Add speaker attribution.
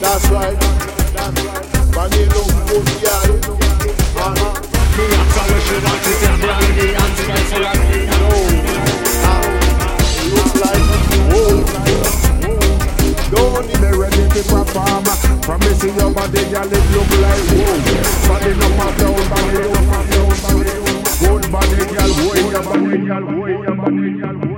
Speaker 1: That's right. Body look Me brandy and. No. Like. Don't even ready to perform. Promising your body, girl, it look like whoa. Body up and body up body. Good body, girl, wait, body, girl, body, girl.